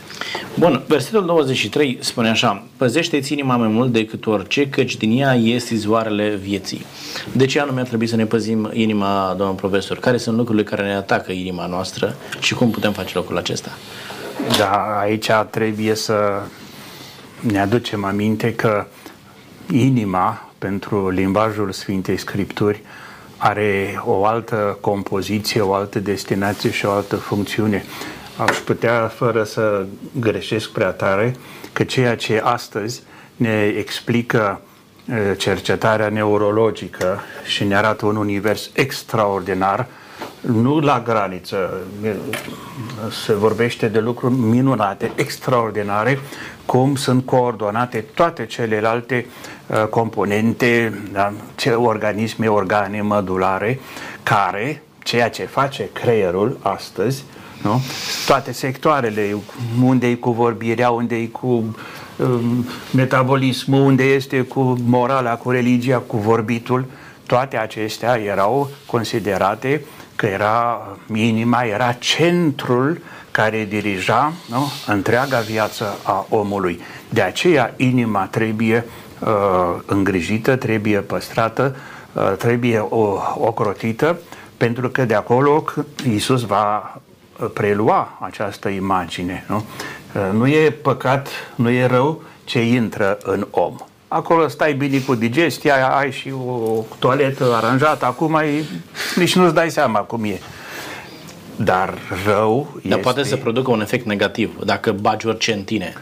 Bun, versetul 23 spune așa, păzește-ți inima mai mult decât orice, căci din ea ies izvoarele vieții. De ce anume ar trebui să ne păzim inima, domnul profesor? Care sunt lucrurile care ne atacă inima noastră și cum putem face locul acesta? Da, aici trebuie să ne aducem aminte că inima, pentru limbajul Sfintei Scripturi, are o altă compoziție, o altă destinație și o altă funcțiune. Aș putea, fără să greșesc prea tare, că ceea ce astăzi ne explică cercetarea neurologică și ne arată un univers extraordinar, nu la graniță, se vorbește de lucruri minunate, extraordinare, cum sunt coordonate toate celelalte uh, componente, da, ce organisme, organe mădulare, care, ceea ce face creierul astăzi, nu? toate sectoarele, unde e cu vorbirea, unde e cu um, metabolismul, unde este cu morala, cu religia, cu vorbitul, toate acestea erau considerate că era inima, era centrul care dirija nu, întreaga viață a omului. De aceea inima trebuie uh, îngrijită, trebuie păstrată, uh, trebuie o, ocrotită, pentru că de acolo Iisus va uh, prelua această imagine. Nu? Uh, nu e păcat, nu e rău ce intră în om. Acolo stai bine cu digestia, ai și o toaletă aranjată, acum ai, nici nu-ți dai seama cum e. Dar rău Dar este... poate să producă un efect negativ dacă bagi orice în tine.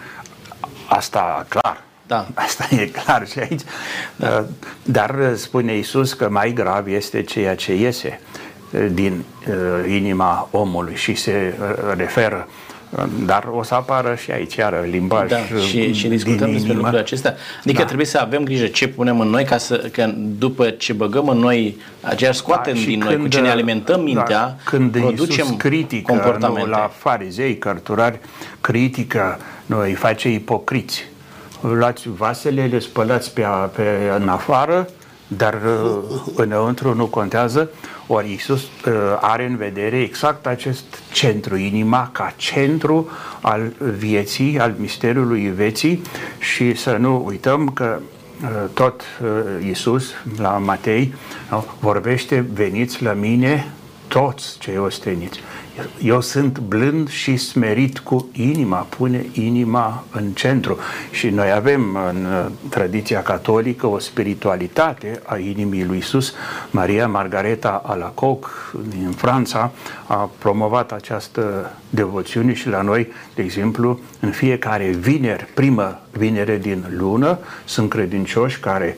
Asta, clar. Da. Asta e clar și aici. Da. Dar spune Isus că mai grav este ceea ce iese din uh, inima omului și se uh, referă dar o să apară și aici iară limbaj da, și, și discutăm despre lucrurile acestea. Adică da. trebuie să avem grijă ce punem în noi ca să, că după ce băgăm în noi, aceea scoatem da, din când, noi, cu ce ne alimentăm da, mintea, da, când producem Iisus critică, comportamente. Nu, la farizei, cărturari, critică, noi face ipocriți. Luați vasele, le spălați pe, pe în afară, dar uh, înăuntru nu contează. Ori Iisus uh, are în vedere exact acest centru, inima, ca centru al vieții, al misteriului vieții și să nu uităm că uh, tot Iisus la Matei vorbește, veniți la mine toți cei osteniți. Eu sunt blând și smerit cu inima, pune inima în centru. Și noi avem în uh, tradiția catolică o spiritualitate a inimii lui Isus. Maria Margareta Alacoc din Franța a promovat această devoțiune și la noi, de exemplu, în fiecare vineri, primă vinere din lună, sunt credincioși care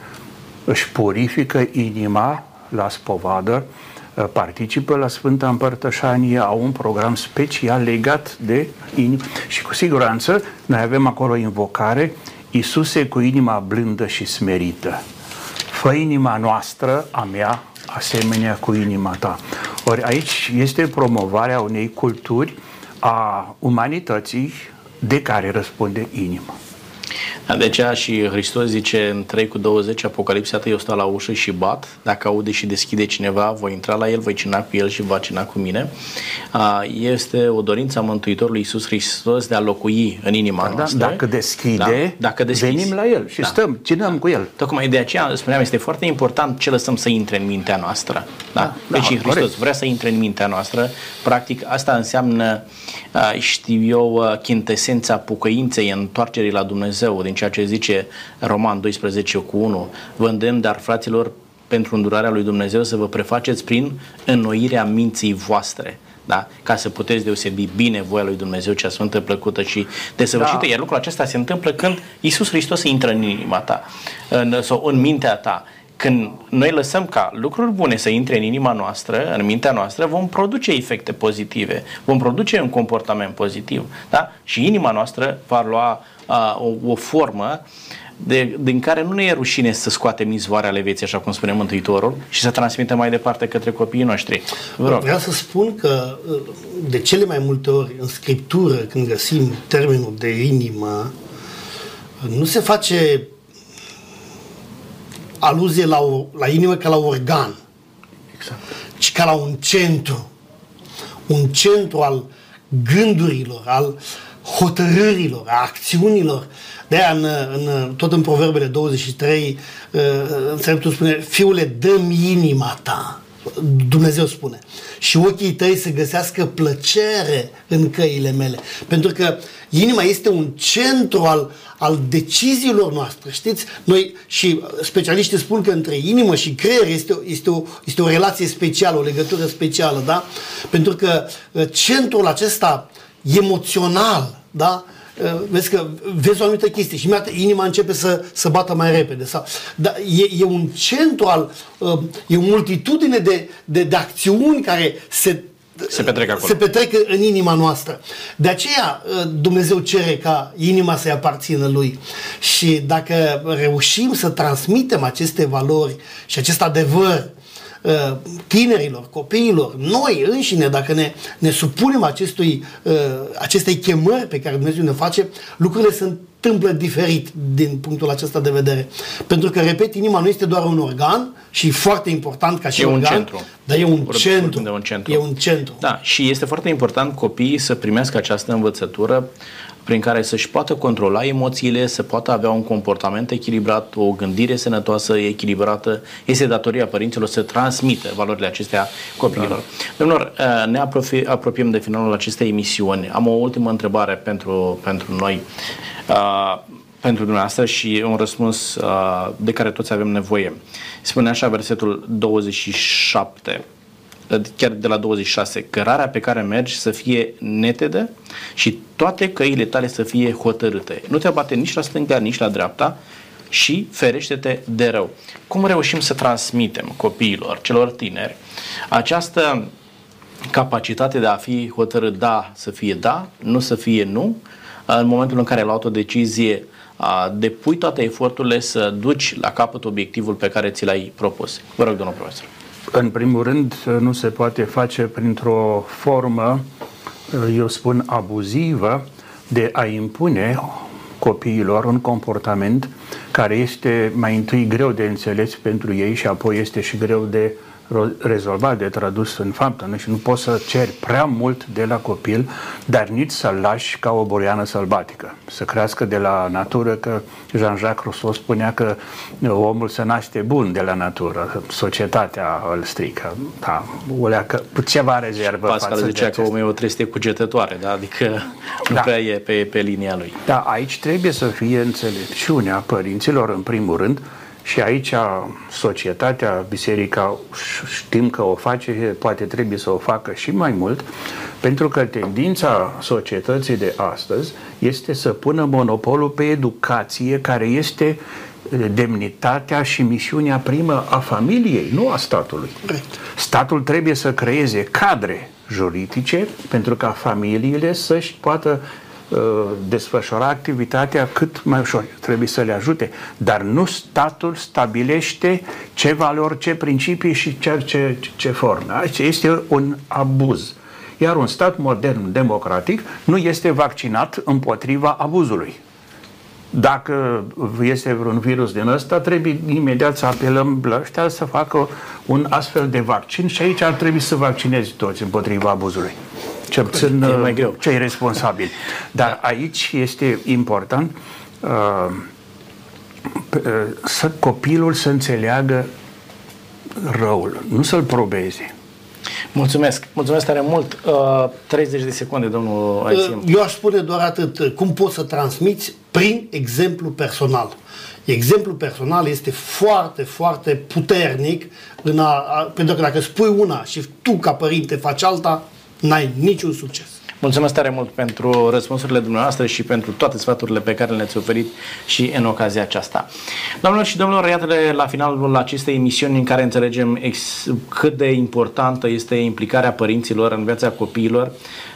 își purifică inima la spovadă Uh, participă la Sfânta Împărtășanie, au un program special legat de inimă și cu siguranță noi avem acolo invocare Iisuse cu inima blândă și smerită. Fă inima noastră, a mea, asemenea cu inima ta. Ori aici este promovarea unei culturi a umanității de care răspunde inima. De aceea și Hristos zice în 3 cu 20, Apocalipsa eu stau la ușă și bat, dacă aude și deschide cineva, voi intra la el, voi cina cu el și va cina cu mine. Este o dorință a Mântuitorului Iisus Hristos de a locui în inima da, noastră. Dacă deschide, da? dacă deschizi, venim la el și da. stăm, cinăm da. cu el. Tocmai de aceea spuneam, este foarte important ce lăsăm să intre în mintea noastră. Da? Da, deci da, Hristos corect. vrea să intre în mintea noastră. Practic, asta înseamnă, știu eu, chintesența pucăinței, întoarcerii la Dumnezeu, din ceea ce zice Roman 12 cu 1. Vă îndemn, dar fraților, pentru îndurarea lui Dumnezeu să vă prefaceți prin înnoirea minții voastre. da? ca să puteți deosebi bine voia lui Dumnezeu, cea sfântă, plăcută și desăvârșită. Da. Iar lucrul acesta se întâmplă când Isus Hristos intră în inima ta în, sau în mintea ta. Când noi lăsăm ca lucruri bune să intre în inima noastră, în mintea noastră, vom produce efecte pozitive, vom produce un comportament pozitiv. Da? Și inima noastră va lua uh, o, o formă de, din care nu ne e rușine să scoatem izvoare ale vieții, așa cum spune Mântuitorul, și să transmitem mai departe către copiii noștri. Vreau să spun că de cele mai multe ori în Scriptură, când găsim termenul de inimă, nu se face aluzie la, o, la inimă ca la organ, exact. ci ca la un centru. Un centru al gândurilor, al hotărârilor, a acțiunilor, de aia, în, în, tot în Proverbele 23, uh, înțeleptul spune, fiule, dă-mi inima ta. Dumnezeu spune. Și ochii tăi să găsească plăcere în căile mele. Pentru că inima este un centru al, al deciziilor noastre. Știți? Noi și specialiștii spun că între inimă și creier este, este, o, este o relație specială, o legătură specială, da? Pentru că uh, centrul acesta emoțional, da? Uh, vezi că vezi o anumită chestie și imediat inima începe să, să bată mai repede. Sau, da, e, e un centru al, uh, e o multitudine de, de, de acțiuni care se se petrec acolo. Se petrec în inima noastră. De aceea uh, Dumnezeu cere ca inima să-i aparțină Lui. Și dacă reușim să transmitem aceste valori și acest adevăr Uh, tinerilor, copiilor, noi înșine, dacă ne, ne supunem acestui, uh, acestei chemări pe care Dumnezeu ne face, lucrurile se întâmplă diferit din punctul acesta de vedere. Pentru că, repet, inima nu este doar un organ și e foarte important ca și e organ, un centru. dar e un centru. De un centru. E un centru. Da, și este foarte important copiii să primească această învățătură prin care să-și poată controla emoțiile, să poată avea un comportament echilibrat, o gândire sănătoasă, echilibrată. Este datoria părinților să transmită valorile acestea copiilor. Da. Domnilor, uh, ne apropiem de finalul acestei emisiuni. Am o ultimă întrebare pentru, pentru noi, uh, pentru dumneavoastră și un răspuns uh, de care toți avem nevoie. Spune așa versetul 27 chiar de la 26, cărarea pe care mergi să fie netedă și toate căile tale să fie hotărâte. Nu te abate nici la stânga, nici la dreapta și ferește-te de rău. Cum reușim să transmitem copiilor, celor tineri, această capacitate de a fi hotărât da să fie da, nu să fie nu, în momentul în care ai luat o decizie, depui toate eforturile să duci la capăt obiectivul pe care ți l-ai propus. Vă rog, domnul profesor. În primul rând, nu se poate face printr-o formă, eu spun, abuzivă, de a impune copiilor un comportament care este mai întâi greu de înțeles pentru ei și apoi este și greu de uh, rezolvat, de tradus în faptă. Nu? Și nu poți să ceri prea mult de la copil, dar nici să-l lași ca o boriană sălbatică. Să crească de la natură, că Jean-Jacques Rousseau spunea că omul se naște bun de la natură, societatea îl strică. Da, o leacă, ceva rezervă Pascal față zicea că omul e o trestie cugetătoare, da? adică nu da. prea e pe, pe linia lui. Da, aici trebuie să fie înțelepciunea părinților, în primul rând, și aici societatea, biserica, știm că o face, poate trebuie să o facă și mai mult, pentru că tendința societății de astăzi este să pună monopolul pe educație, care este demnitatea și misiunea primă a familiei, nu a statului. Statul trebuie să creeze cadre juridice pentru ca familiile să-și poată Uh, desfășura activitatea cât mai ușor. Trebuie să le ajute. Dar nu statul stabilește ce valori, ce principii și ce, ce, ce forme. Aici este un abuz. Iar un stat modern, democratic, nu este vaccinat împotriva abuzului. Dacă este vreun virus din ăsta, trebuie imediat să apelăm la ăștia să facă un astfel de vaccin și aici ar trebui să vaccinezi toți împotriva abuzului cel puțin mai greu. cei responsabili. Dar aici este important uh, uh, să copilul să înțeleagă răul, nu să-l probeze. Mulțumesc, mulțumesc tare mult. Uh, 30 de secunde, domnul Aisim. Uh, eu aș spune doar atât. Cum poți să transmiți? Prin exemplu personal. Exemplul personal este foarte, foarte puternic în a, a, pentru că dacă spui una și tu ca părinte faci alta, n-ai niciun succes. Mulțumesc tare mult pentru răspunsurile dumneavoastră și pentru toate sfaturile pe care le-ați oferit și în ocazia aceasta. Doamnelor și domnilor, iată la finalul acestei emisiuni în care înțelegem ex- cât de importantă este implicarea părinților în viața copiilor,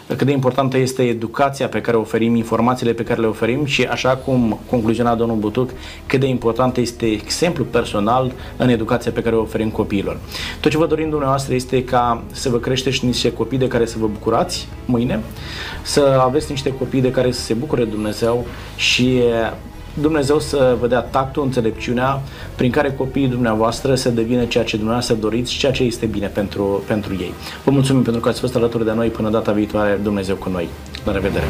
cât de importantă este educația pe care o oferim, informațiile pe care le oferim și așa cum concluziona domnul Butuc, cât de important este exemplu personal în educația pe care o oferim copiilor. Tot ce vă dorim dumneavoastră este ca să vă creșteți niște copii de care să vă bucurați mâine, să aveți niște copii de care să se bucure Dumnezeu și Dumnezeu să vă dea tactul, înțelepciunea prin care copiii dumneavoastră să devină ceea ce dumneavoastră doriți și ceea ce este bine pentru, pentru ei. Vă mulțumim pentru că ați fost alături de noi până data viitoare. Dumnezeu cu noi. La revedere!